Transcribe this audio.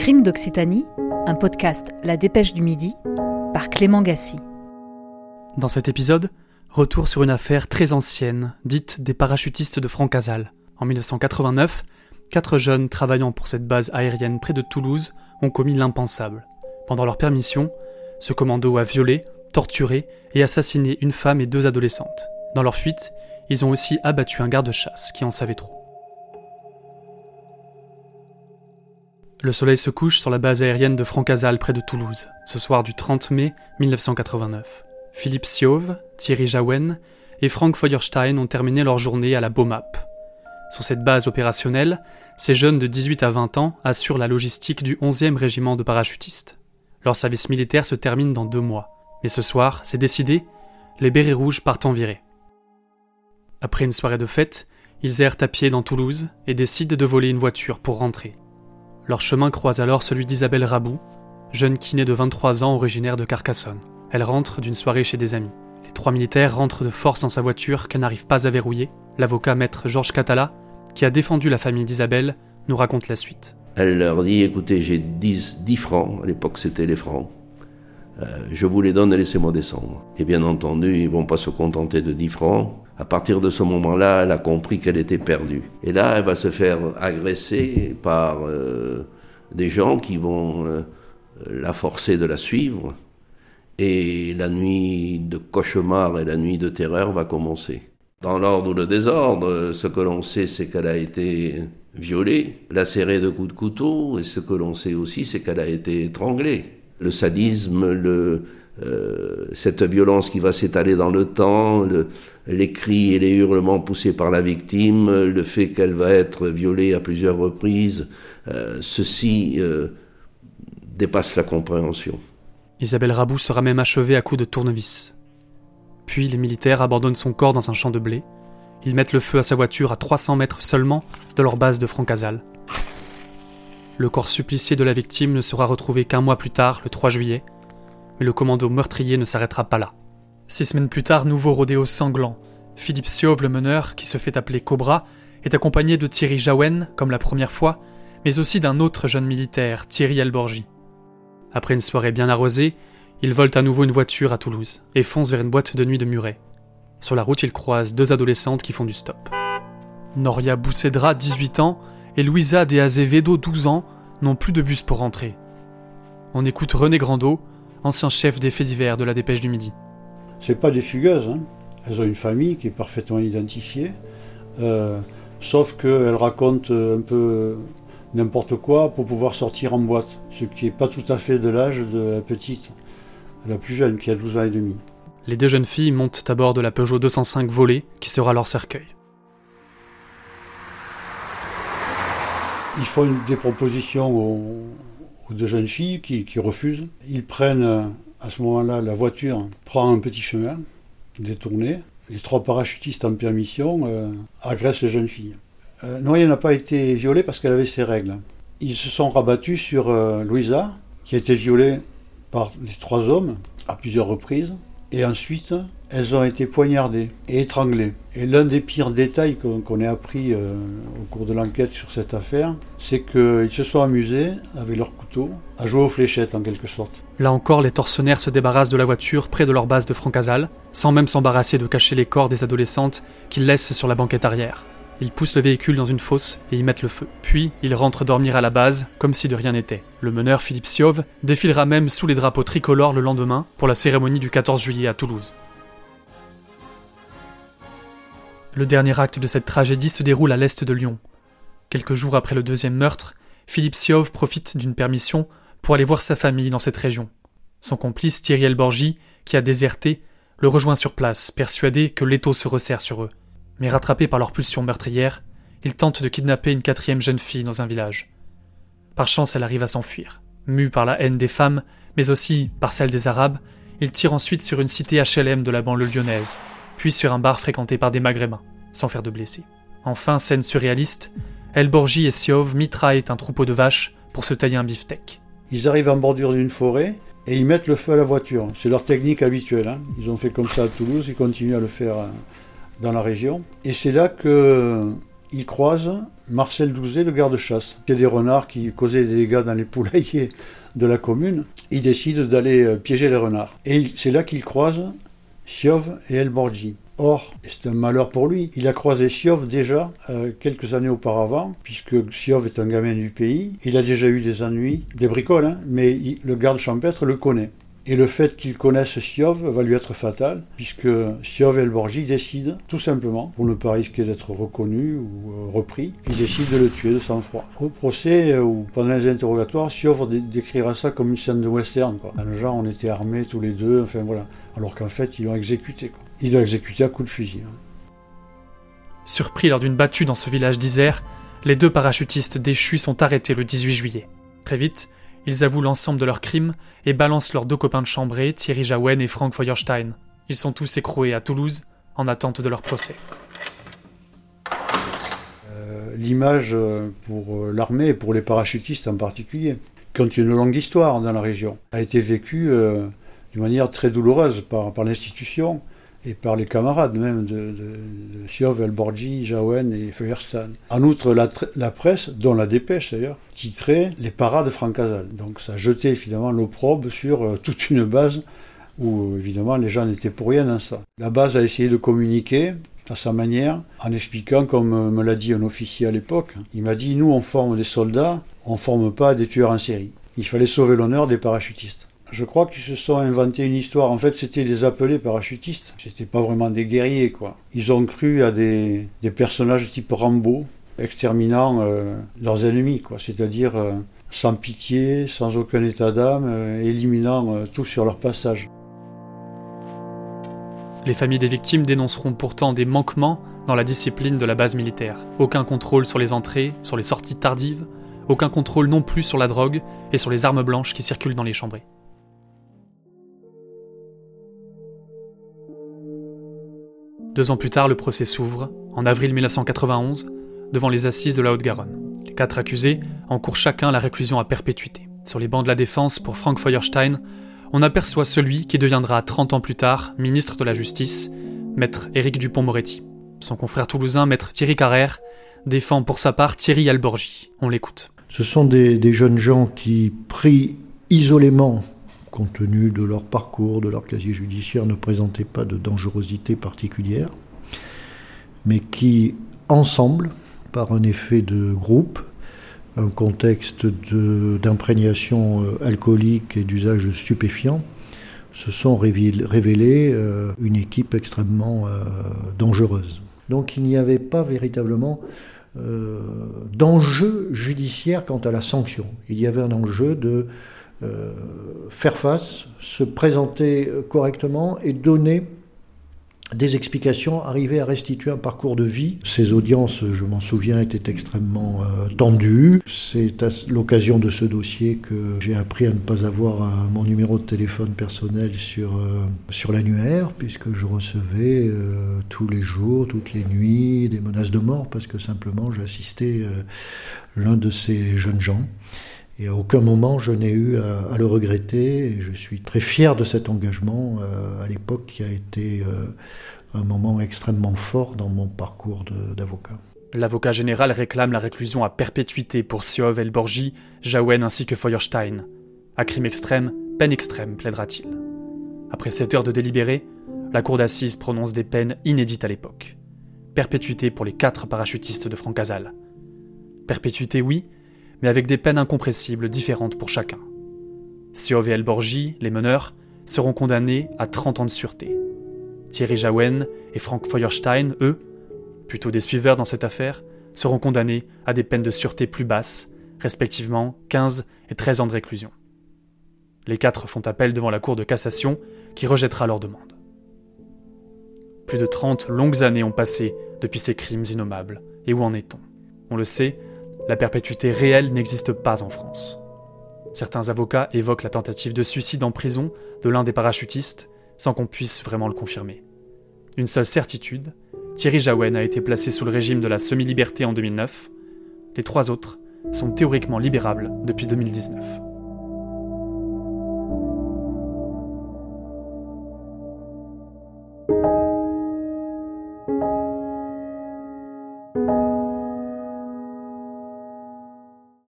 Crime d'Occitanie, un podcast La Dépêche du Midi, par Clément Gassi. Dans cet épisode, retour sur une affaire très ancienne, dite des parachutistes de Francazal. En 1989, quatre jeunes travaillant pour cette base aérienne près de Toulouse ont commis l'impensable. Pendant leur permission, ce commando a violé, torturé et assassiné une femme et deux adolescentes. Dans leur fuite, ils ont aussi abattu un garde-chasse qui en savait trop. Le soleil se couche sur la base aérienne de Francazal près de Toulouse, ce soir du 30 mai 1989. Philippe Siove, Thierry Jaouen et Frank Feuerstein ont terminé leur journée à la BOMAP. Sur cette base opérationnelle, ces jeunes de 18 à 20 ans assurent la logistique du 11e régiment de parachutistes. Leur service militaire se termine dans deux mois. Mais ce soir, c'est décidé, les bérets rouges partent en virée. Après une soirée de fête, ils errent à pied dans Toulouse et décident de voler une voiture pour rentrer. Leur chemin croise alors celui d'Isabelle Rabou, jeune kiné de 23 ans originaire de Carcassonne. Elle rentre d'une soirée chez des amis. Les trois militaires rentrent de force dans sa voiture qu'elle n'arrive pas à verrouiller. L'avocat maître Georges Catala, qui a défendu la famille d'Isabelle, nous raconte la suite. Elle leur dit écoutez, j'ai 10, 10 francs, à l'époque c'était les francs. Euh, je vous les donne, laissez-moi descendre. Et bien entendu, ils vont pas se contenter de 10 francs. À partir de ce moment-là, elle a compris qu'elle était perdue. Et là, elle va se faire agresser par euh, des gens qui vont euh, la forcer de la suivre. Et la nuit de cauchemar et la nuit de terreur va commencer. Dans l'ordre ou le désordre, ce que l'on sait, c'est qu'elle a été violée, lacérée de coups de couteau, et ce que l'on sait aussi, c'est qu'elle a été étranglée. Le sadisme, le, euh, cette violence qui va s'étaler dans le temps, les cris et les hurlements poussés par la victime, le fait qu'elle va être violée à plusieurs reprises, euh, ceci euh, dépasse la compréhension. Isabelle Rabou sera même achevée à coups de tournevis. Puis les militaires abandonnent son corps dans un champ de blé. Ils mettent le feu à sa voiture à 300 mètres seulement de leur base de Francazal. Le corps supplicié de la victime ne sera retrouvé qu'un mois plus tard, le 3 juillet, mais le commando meurtrier ne s'arrêtera pas là. Six semaines plus tard, nouveau rodéo sanglant. Philippe Siov, le meneur, qui se fait appeler Cobra, est accompagné de Thierry Jaouen, comme la première fois, mais aussi d'un autre jeune militaire, Thierry Alborgi. Après une soirée bien arrosée, ils volent à nouveau une voiture à Toulouse et foncent vers une boîte de nuit de Muret. Sur la route, ils croisent deux adolescentes qui font du stop. Noria Boussedra, 18 ans, et Louisa de Azevedo, 12 ans, n'ont plus de bus pour rentrer. On écoute René Grandot, ancien chef des faits divers de la Dépêche du Midi. C'est pas des fugueuses, hein. elles ont une famille qui est parfaitement identifiée, euh, sauf qu'elles racontent un peu n'importe quoi pour pouvoir sortir en boîte, ce qui n'est pas tout à fait de l'âge de la petite, la plus jeune qui a 12 ans et demi. Les deux jeunes filles montent à bord de la Peugeot 205 volée qui sera leur cercueil. Ils font des propositions aux, de jeunes filles qui, refusent. Ils prennent euh, à ce moment-là la voiture, prend un petit chemin détourné. Les trois parachutistes en permission euh, agressent les jeunes filles. Euh, n'a pas été violée parce qu'elle avait ses règles. Ils se sont rabattus sur euh, Louisa, qui a été violée par les trois hommes à plusieurs reprises. Et ensuite, elles ont été poignardées et étranglées. Et l'un des pires détails qu'on ait appris euh, au cours de l'enquête sur cette affaire, c'est qu'ils se sont amusés, avec leurs couteaux, à jouer aux fléchettes en quelque sorte. Là encore, les tortionnaires se débarrassent de la voiture près de leur base de Francazal, sans même s'embarrasser de cacher les corps des adolescentes qu'ils laissent sur la banquette arrière. Ils poussent le véhicule dans une fosse et y mettent le feu. Puis, ils rentrent dormir à la base, comme si de rien n'était. Le meneur Philippe Siov défilera même sous les drapeaux tricolores le lendemain pour la cérémonie du 14 juillet à Toulouse. Le dernier acte de cette tragédie se déroule à l'est de Lyon. Quelques jours après le deuxième meurtre, Philippe Siov profite d'une permission pour aller voir sa famille dans cette région. Son complice Thierry Elborgi, qui a déserté, le rejoint sur place, persuadé que l'étau se resserre sur eux mais rattrapés par leur pulsion meurtrière, ils tentent de kidnapper une quatrième jeune fille dans un village. Par chance, elle arrive à s'enfuir. Mue par la haine des femmes, mais aussi par celle des Arabes, ils tirent ensuite sur une cité HLM de la banlieue lyonnaise, puis sur un bar fréquenté par des maghrébins, sans faire de blessés. Enfin, scène surréaliste, El Borgi et Siov mitraillent un troupeau de vaches pour se tailler un beefsteak. Ils arrivent en bordure d'une forêt et ils mettent le feu à la voiture. C'est leur technique habituelle. Hein. Ils ont fait comme ça à Toulouse, ils continuent à le faire dans la région. Et c'est là que il croise Marcel Douzet, le garde-chasse. Il y a des renards qui causaient des dégâts dans les poulaillers de la commune. Il décide d'aller euh, piéger les renards. Et c'est là qu'il croise Siov et El Borgi. Or, c'est un malheur pour lui, il a croisé Siov déjà euh, quelques années auparavant, puisque Siov est un gamin du pays, il a déjà eu des ennuis, des bricoles, hein, mais le garde champêtre le connaît. Et le fait qu'il connaisse Siov va lui être fatal, puisque Siov et Elborgi décident, tout simplement, pour ne pas risquer d'être reconnu ou euh, repris, ils décident de le tuer de sang-froid. Au procès euh, ou pendant les interrogatoires, Siov décrira ça comme une scène de western. Quoi. Le genre, on était armés tous les deux, enfin voilà. Alors qu'en fait, ils l'ont exécuté. Ils l'ont exécuté à coup de fusil. Hein. Surpris lors d'une battue dans ce village d'Isère, les deux parachutistes déchus sont arrêtés le 18 juillet. Très vite, ils avouent l'ensemble de leurs crimes et balancent leurs deux copains de chambrée, Thierry Jaouen et Frank Feuerstein. Ils sont tous écroués à Toulouse en attente de leur procès. Euh, l'image euh, pour euh, l'armée et pour les parachutistes en particulier, qui ont une longue histoire dans la région, a été vécue d'une manière très douloureuse par, par l'institution et par les camarades même de, de, de Elborgi, Jaouen et Feuerstein. En outre, la, la, presse, dont la dépêche d'ailleurs, titrait Les parades francasales. Donc ça jetait finalement l'opprobre sur euh, toute une base où évidemment les gens n'étaient pour rien dans ça. La base a essayé de communiquer à sa manière en expliquant, comme euh, me l'a dit un officier à l'époque, il m'a dit Nous on forme des soldats, on ne forme pas des tueurs en série. Il fallait sauver l'honneur des parachutistes. Je crois qu'ils se sont inventés une histoire. En fait, c'était des appelés parachutistes. C'était pas vraiment des guerriers, quoi. Ils ont cru à des, personnages type Rambo, exterminant euh, leurs ennemis, quoi. C'est-à-dire euh, sans pitié, sans aucun état d'âme, euh, éliminant tout sur leur passage. Les familles des victimes dénonceront pourtant des manquements dans la discipline de la base militaire. Aucun contrôle sur les entrées, sur les sorties tardives, aucun contrôle non plus sur la drogue et sur les armes blanches qui circulent dans les chambrées. Deux ans plus tard, le procès s'ouvre, en avril 1991, devant les assises de la Haute-Garonne. Les quatre accusés encourent chacun la réclusion à perpétuité. Sur les bancs de la défense, pour Frank Feuerstein, on aperçoit celui qui deviendra 30 ans plus tard ministre de la Justice, maître Éric Dupont-Moretti. Son confrère toulousain, maître Thierry Carrère, défend pour sa part Thierry Alborgi. On l'écoute. Ce sont des, des jeunes gens qui, pris isolément compte tenu de leur parcours, de leur casier judiciaire, ne présentaient pas de dangerosité particulière, mais qui, ensemble, par un effet de groupe, un contexte d'imprégnation euh, alcoolique et d'usage de stupéfiants, se sont révélés euh, une équipe extrêmement euh, dangereuse. Donc il n'y avait pas véritablement d'enjeu judiciaire quant à la sanction. Il y avait un enjeu de euh, faire face, se présenter correctement et donner des explications, arriver à restituer un parcours de vie. Ces audiences, je m'en souviens, étaient extrêmement euh, tendues. C'est à l'occasion de ce dossier que j'ai appris à ne pas avoir mon numéro de téléphone personnel sur, euh, sur l'annuaire, puisque je recevais tous les jours, toutes les nuits, des menaces de mort, parce que simplement j'assistais l'un de ces jeunes gens. Et à aucun moment je n'ai eu à, le regretter. Et je suis très fier de cet engagement euh, à l'époque qui a été euh, un moment extrêmement fort dans mon parcours d'avocat. L'avocat général réclame la réclusion à perpétuité pour Siov Elborgi, Jaouen ainsi que Feuerstein. À crime extrême, peine extrême, plaidera-t-il. Après sept heures de délibéré, la cour d'assises prononce des peines inédites à l'époque. Perpétuité pour les quatre parachutistes de Francazal. Perpétuité, oui, mais avec des peines incompressibles différentes pour chacun. Siov et Elborgi, les meneurs, seront condamnés à 30 ans de sûreté. Thierry Jaouen et Frank Feuerstein, eux, plutôt des suiveurs dans cette affaire, seront condamnés à des peines de sûreté plus basses, respectivement 15 et 13 ans de réclusion. Les quatre font appel devant la Cour de cassation, qui rejettera leur demande. Plus de 30 longues années ont passé depuis ces crimes innommables, et où en est-on? On le sait, la perpétuité réelle n'existe pas en France. Certains avocats évoquent la tentative de suicide en prison de l'un des parachutistes sans qu'on puisse vraiment le confirmer. Une seule certitude, Thierry Jaouen a été placé sous le régime de la semi-liberté en 2009. Les trois autres sont théoriquement libérables depuis 2019.